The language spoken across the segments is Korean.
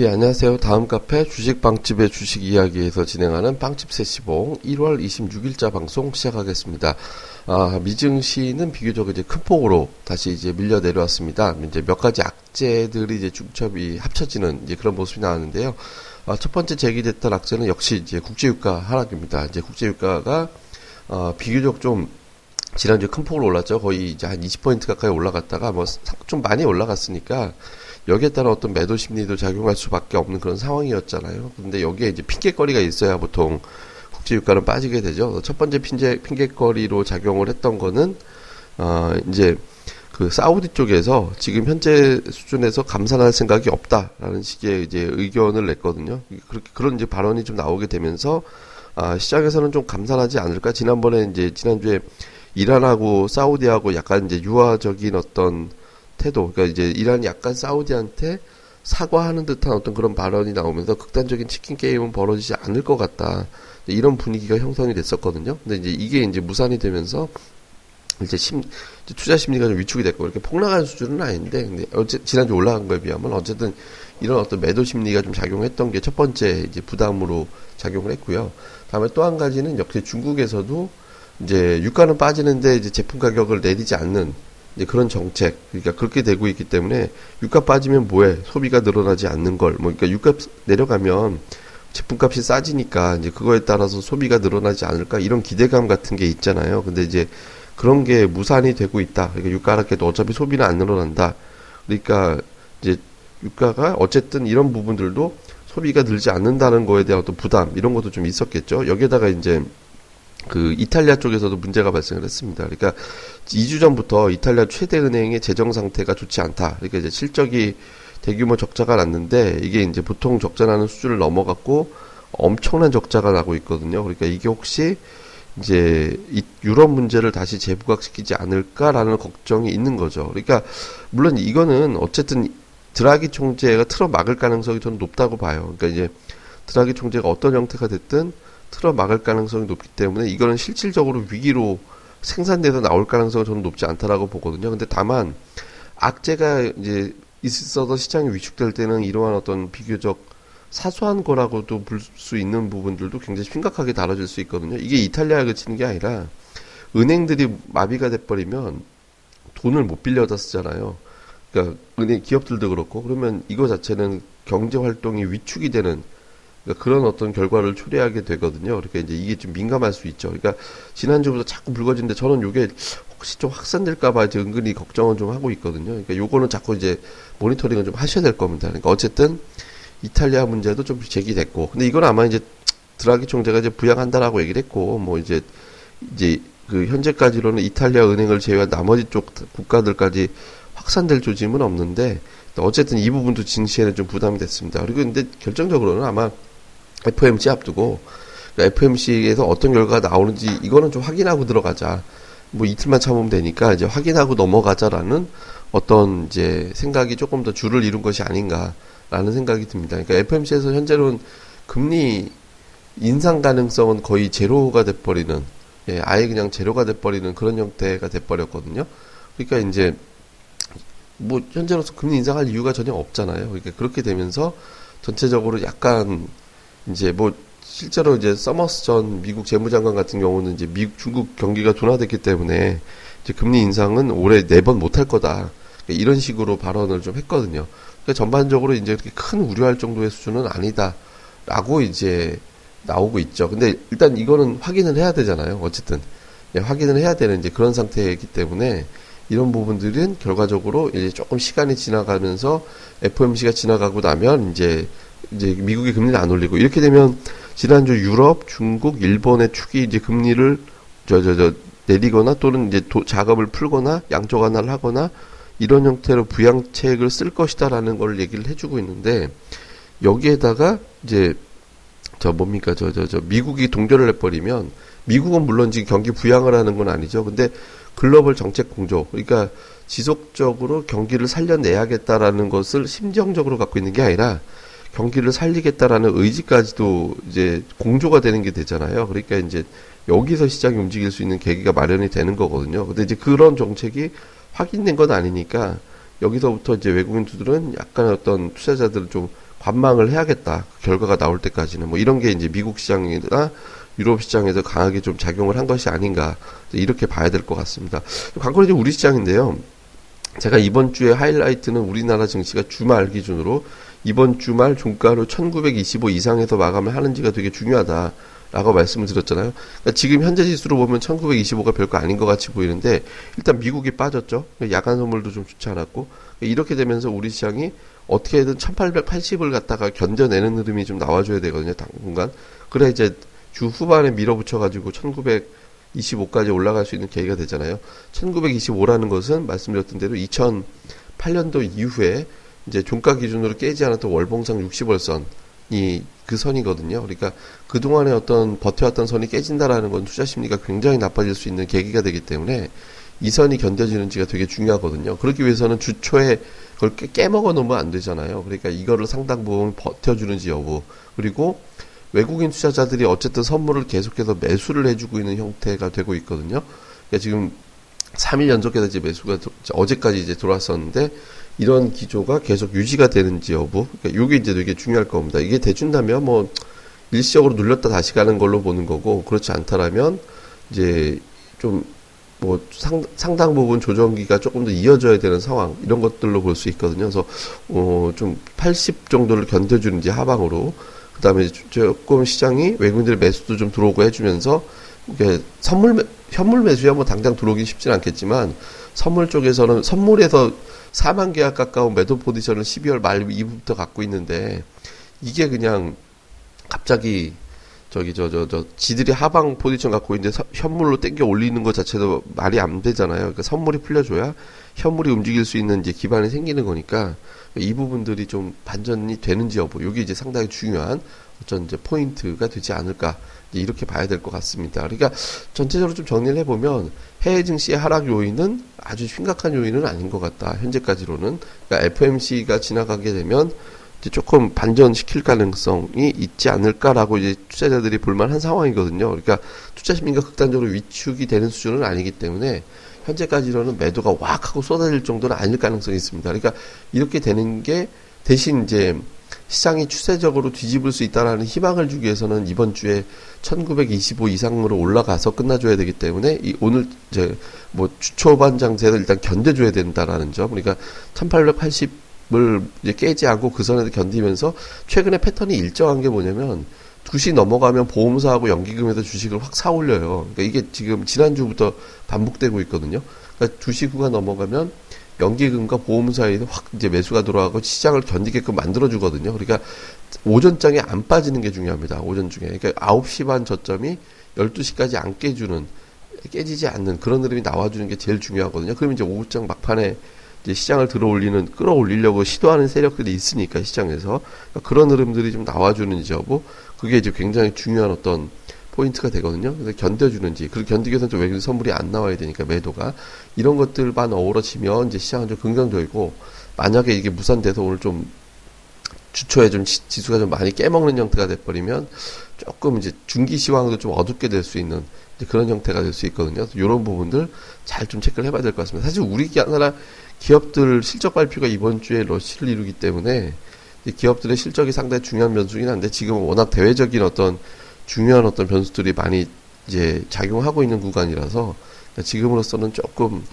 예, 안녕하세요. 다음 카페 주식방집의 주식 이야기에서 진행하는 빵집 세시봉 1월 26일자 방송 시작하겠습니다. 아, 미증시는 비교적 이제 큰 폭으로 다시 이제 밀려 내려왔습니다. 이제 몇 가지 악재들이 이제 중첩이 합쳐지는 이제 그런 모습이 나왔는데요. 아, 첫 번째 제기됐던 악재는 역시 이제 국제유가 하락입니다. 이제 국제유가가 어, 비교적 좀 지난주에 큰 폭으로 올랐죠. 거의 이제 한 20포인트 가까이 올라갔다가 뭐 좀 많이 올라갔으니까 여기에 따라 어떤 매도 심리도 작용할 수밖에 없는 그런 상황이었잖아요. 근데 여기에 이제 핑계거리가 있어야 보통 국제유가는 빠지게 되죠. 첫 번째 핑계, 핑계거리로 작용을 했던 거는, 어, 이제 그 사우디 쪽에서 지금 현재 수준에서 감산할 생각이 없다라는 식의 이제 의견을 냈거든요. 그렇게 그런 이제 발언이 좀 나오게 되면서 아, 시장에서는 좀 감산하지 않을까? 지난번에 이제 지난주에 이란하고 사우디하고 약간 이제 유화적인 어떤 태도, 그러니까 이제 이란이 약간 사우디한테 사과하는 듯한 어떤 그런 발언이 나오면서 극단적인 치킨 게임은 벌어지지 않을 것 같다. 이런 분위기가 형성이 됐었거든요. 근데 이제 이게 이제 무산이 되면서 이제 심, 이제 투자 심리가 좀 위축이 됐고, 이렇게 폭락한 수준은 아닌데, 근데 어제, 지난주 올라간 거에 비하면 어쨌든 이런 어떤 매도 심리가 좀 작용했던 게 첫 번째 이제 부담으로 작용을 했고요. 다음에 또 한 가지는 역시 중국에서도 이제 유가는 빠지는데 이제 제품 가격을 내리지 않는 이제 그런 정책, 그러니까 그렇게 되고 있기 때문에 유가 빠지면 뭐해? 소비가 늘어나지 않는 걸. 뭐 그러니까 유가 내려가면 제품값이 싸지니까 이제 그거에 따라서 소비가 늘어나지 않을까 이런 기대감 같은 게 있잖아요. 근데 이제 그런 게 무산이 되고 있다. 그러니까 유가 하락해도 어차피 소비는 안 늘어난다. 그러니까 이제 유가가 어쨌든 이런 부분들도 소비가 늘지 않는다는 거에 대한 어떤 부담 이런 것도 좀 있었겠죠. 여기에다가 이제 그 이탈리아 쪽에서도 문제가 발생을 했습니다. 그러니까 2주 전부터 이탈리아 최대 은행의 재정 상태가 좋지 않다. 그러니까 이제 실적이 대규모 적자가 났는데 이게 이제 보통 적자 나는 수준을 넘어갔고 엄청난 적자가 나고 있거든요. 그러니까 이게 혹시 이제 이 유럽 문제를 다시 재부각시키지 않을까라는 걱정이 있는 거죠. 그러니까 물론 이거는 어쨌든 드라기 총재가 틀어 막을 가능성이 저는 높다고 봐요. 그러니까 이제 드라기 총재가 어떤 형태가 됐든 틀어 막을 가능성이 높기 때문에 이거는 실질적으로 위기로 생산돼서 나올 가능성은 저는 높지 않다라고 보거든요. 근데 다만 악재가 이제 있어서 시장이 위축될 때는 이러한 어떤 비교적 사소한 거라고도 볼 수 있는 부분들도 굉장히 심각하게 다뤄질 수 있거든요. 이게 이탈리아에 그치는 게 아니라 은행들이 마비가 돼버리면 돈을 못 빌려다 쓰잖아요. 그러니까 은행 기업들도 그렇고 그러면 이거 자체는 경제 활동이 위축이 되는 그러니까 그런 어떤 결과를 초래하게 되거든요. 그러니까 이제 이게 좀 민감할 수 있죠. 그러니까 지난주부터 자꾸 불거지는데 저는 이게 혹시 좀 확산될까봐 이제 은근히 걱정은 좀 하고 있거든요. 그러니까 요거는 자꾸 이제 모니터링을 좀 하셔야 될 겁니다. 그러니까 어쨌든 이탈리아 문제도 좀 제기됐고, 근데 이건 아마 이제 드라기 총재가 이제 부양한다라고 얘기를 했고, 뭐 이제 이제 그 현재까지로는 이탈리아 은행을 제외한 나머지 쪽 국가들까지 확산될 조짐은 없는데 어쨌든 이 부분도 진시에는 좀 부담이 됐습니다. 그리고 근데 결정적으로는 아마 FOMC 앞두고 FOMC에서 어떤 결과가 나오는지 이거는 좀 확인하고 들어가자. 뭐 이틀만 참으면 되니까 이제 확인하고 넘어가자라는 어떤 이제 생각이 조금 더 줄을 이룬 것이 아닌가라는 생각이 듭니다. 그러니까 FOMC에서 현재로는 금리 인상 가능성은 거의 제로가 돼버리는 예, 아예 그냥 제로가 돼버리는 그런 형태가 돼버렸거든요. 그러니까 이제 뭐 현재로서 금리 인상할 이유가 전혀 없잖아요. 그러니까 그렇게 되면서 전체적으로 약간 이제 뭐 실제로 이제 서머스 전 미국 재무장관 같은 경우는 이제 미국 중국 경기가 둔화됐기 때문에 이제 금리 인상은 올해 네 번 못할 거다. 그러니까 이런 식으로 발언을 좀 했거든요. 그러니까 전반적으로 이제 그렇게 큰 우려할 정도의 수준은 아니다라고 이제 나오고 있죠. 근데 일단 이거는 확인을 해야 되잖아요. 어쨌든 예, 확인을 해야 되는 이제 그런 상태이기 때문에 이런 부분들은 결과적으로 이제 조금 시간이 지나가면서 FOMC가 지나가고 나면 이제 이제 미국이 금리를 안 올리고 이렇게 되면 지난주 유럽, 중국, 일본의 축이 이제 금리를 저 저 저 내리거나 또는 이제 도, 작업을 풀거나 양적 완화를 하거나 이런 형태로 부양책을 쓸 것이다라는 걸 얘기를 해주고 있는데 여기에다가 이제 저 뭡니까 저 저 저 미국이 동결을 해버리면 미국은 물론 지금 경기 부양을 하는 건 아니죠. 근데 글로벌 정책 공조 그러니까 지속적으로 경기를 살려내야겠다라는 것을 심정적으로 갖고 있는 게 아니라 경기를 살리겠다라는 의지까지도 이제 공조가 되는 게 되잖아요. 그러니까 이제 여기서 시장이 움직일 수 있는 계기가 마련이 되는 거거든요. 근데 이제 그런 정책이 확인된 건 아니니까 여기서부터 이제 외국인 투들은 약간 어떤 투자자들을 좀 관망을 해야겠다. 그 결과가 나올 때까지는 뭐 이런 게 이제 미국 시장이나 유럽 시장에서 강하게 좀 작용을 한 것이 아닌가 이렇게 봐야 될 것 같습니다. 관건은 이제 우리 시장인데요. 제가 이번 주에 하이라이트는 우리나라 증시가 주말 기준으로 이번 주말 종가로 1925 이상에서 마감을 하는지가 되게 중요하다. 라고 말씀을 드렸잖아요. 그러니까 지금 현재 지수로 보면 1925가 별거 아닌 것 같이 보이는데 일단 미국이 빠졌죠. 야간 선물도 좀 좋지 않았고 이렇게 되면서 우리 시장이 어떻게든 1880을 갖다가 견뎌내는 흐름이 좀 나와줘야 되거든요. 당분간. 그래 이제 주 후반에 밀어붙여가지고 1925까지 올라갈 수 있는 계기가 되잖아요. 1925라는 것은 말씀드렸던 대로 2008년도 이후에 이제 종가 기준으로 깨지 않았던 월봉상 60월선이 그 선이거든요. 그러니까 그동안에 어떤 버텨왔던 선이 깨진다라는 건 투자 심리가 굉장히 나빠질 수 있는 계기가 되기 때문에 이 선이 견뎌지는지가 되게 중요하거든요. 그렇기 위해서는 주초에 그걸 깨, 먹어 놓으면 안 되잖아요. 그러니까 이거를 상당 부분 버텨주는지 여부. 그리고 외국인 투자자들이 어쨌든 선물을 계속해서 매수를 해주고 있는 형태가 되고 있거든요. 그러니까 지금 3일 연속해서 이제 매수가 어제까지 이제 들어왔었는데 이런 기조가 계속 유지가 되는지 여부. 그러니까 이게 이제 되게 중요할 겁니다. 이게 돼준다면 뭐 일시적으로 눌렸다 다시 가는 걸로 보는 거고 그렇지 않다라면 이제 좀 뭐 상당 부분 조정기가 조금 더 이어져야 되는 상황 이런 것들로 볼 수 있거든요. 그래서 어 좀 80 정도를 견뎌주는지 하방으로 그다음에 조금 시장이 외국인들의 매수도 좀 들어오고 해주면서 이게 선물 매, 현물 매수야 뭐 당장 들어오기 쉽진 않겠지만 선물 쪽에서는 선물에서 4만 계약 가까운 매도 포지션을 12월 말 이후부터 갖고 있는데 이게 그냥 갑자기 저기 저 저 저 지들이 하방 포지션 갖고 있는데 서, 현물로 땡겨 올리는 것 자체도 말이 안 되잖아요. 그러니까 선물이 풀려줘야 현물이 움직일 수 있는 이제 기반이 생기는 거니까 이 부분들이 좀 반전이 되는지 여부, 이게 이제 상당히 중요한 어떤 이제 포인트가 되지 않을까 이렇게 봐야 될 것 같습니다. 그러니까 전체적으로 좀 정리를 해보면 해외 증시의 하락 요인은 아주 심각한 요인은 아닌 것 같다. 현재까지로는 그러니까 FMC가 지나가게 되면 이제 조금 반전시킬 가능성이 있지 않을까라고 이제 투자자들이 볼만한 상황이거든요. 그러니까 투자 심리가 극단적으로 위축이 되는 수준은 아니기 때문에 현재까지로는 매도가 왁 하고 쏟아질 정도는 아닐 가능성이 있습니다. 그러니까 이렇게 되는 게 대신 이제 시장이 추세적으로 뒤집을 수 있다라는 희망을 주기 위해서는 이번 주에 1925 이상으로 올라가서 끝나줘야 되기 때문에 이 오늘 이제 뭐 주초반 장세를 일단 견뎌줘야 된다라는 점. 그러니까 1880 을 깨지 않고 그 선에서 견디면서 최근에 패턴이 일정한 게 뭐냐면 2시 넘어가면 보험사하고 연기금에서 주식을 확 사 올려요. 그러니까 이게 지금 지난주부터 반복되고 있거든요. 그러니까 2시 구가 넘어가면 연기금과 보험사에서 확 이제 매수가 들어가고 시장을 견디게끔 만들어주거든요. 그러니까 오전장에 안 빠지는 게 중요합니다. 오전 중에. 그러니까 9시 반 저점이 12시까지 안 깨주는, 깨지지 않는 그런 흐름이 나와주는 게 제일 중요하거든요. 그러면 이제 오후장 막판에 시장을 들어올리는, 끌어올리려고 시도하는 세력들이 있으니까 시장에서. 그러니까 그런 흐름들이 좀 나와주는지 여부. 그게 이제 굉장히 중요한 어떤 포인트가 되거든요. 그래서 견뎌주는지, 그리고 견디기 위해서는 좀 외국인 선물이 안 나와야 되니까 매도가 이런 것들만 어우러지면 이제 시장은 좀 긍정적이고 만약에 이게 무산돼서 오늘 좀 주초에 좀 지수가 좀 많이 깨먹는 형태가 돼버리면 조금 이제 중기 시황도 좀 어둡게 될 수 있는 그런 형태가 될 수 있거든요. 이런 부분들 잘 좀 체크를 해봐야 될 것 같습니다. 사실 우리나라 기업들 실적 발표가 이번 주에 러시를 이루기 때문에 기업들의 실적이 상당히 중요한 변수긴 한데 지금은 워낙 대외적인 어떤 중요한 어떤 변수들이 많이 이제 작용하고 있는 구간이라서 지금으로서는 조금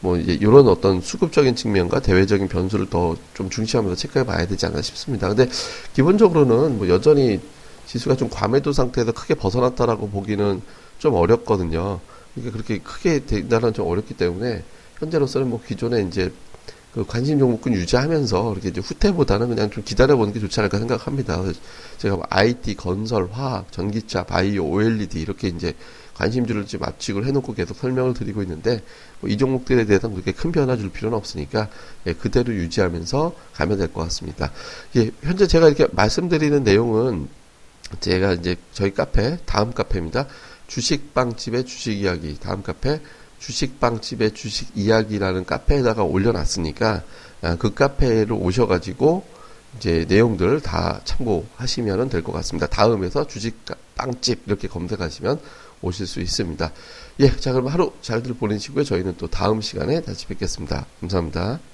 뭐 이제 이런 어떤 수급적인 측면과 대외적인 변수를 더 좀 중시하면서 체크해 봐야 되지 않나 싶습니다. 근데 기본적으로는 뭐 여전히 지수가 좀 과매도 상태에서 크게 벗어났다라고 보기는 좀 어렵거든요. 그러니까 그렇게 크게 된다는 좀 어렵기 때문에 현재로서는 뭐 기존에 이제 그 관심 종목군 유지하면서 이렇게 이제 후퇴보다는 그냥 좀 기다려보는 게 좋지 않을까 생각합니다. 제가 뭐 IT, 건설, 화학, 전기차, 바이오, OLED 이렇게 이제 관심주를 지금 압축을 해놓고 계속 설명을 드리고 있는데 뭐 이 종목들에 대해서는 그렇게 큰 변화 줄 필요는 없으니까 예, 그대로 유지하면서 가면 될 것 같습니다. 예, 현재 제가 이렇게 말씀드리는 내용은 제가 이제 저희 카페 다음 카페입니다. 주식빵집의 주식 이야기 다음 카페 주식빵집의 주식 이야기라는 카페에다가 올려놨으니까 아, 그 카페로 오셔가지고 이제 내용들 다 참고하시면 될 것 같습니다. 다음에서 주식빵집 이렇게 검색하시면 오실 수 있습니다. 예, 자 그럼 하루 잘들 보내시고요. 저희는 또 다음 시간에 다시 뵙겠습니다. 감사합니다.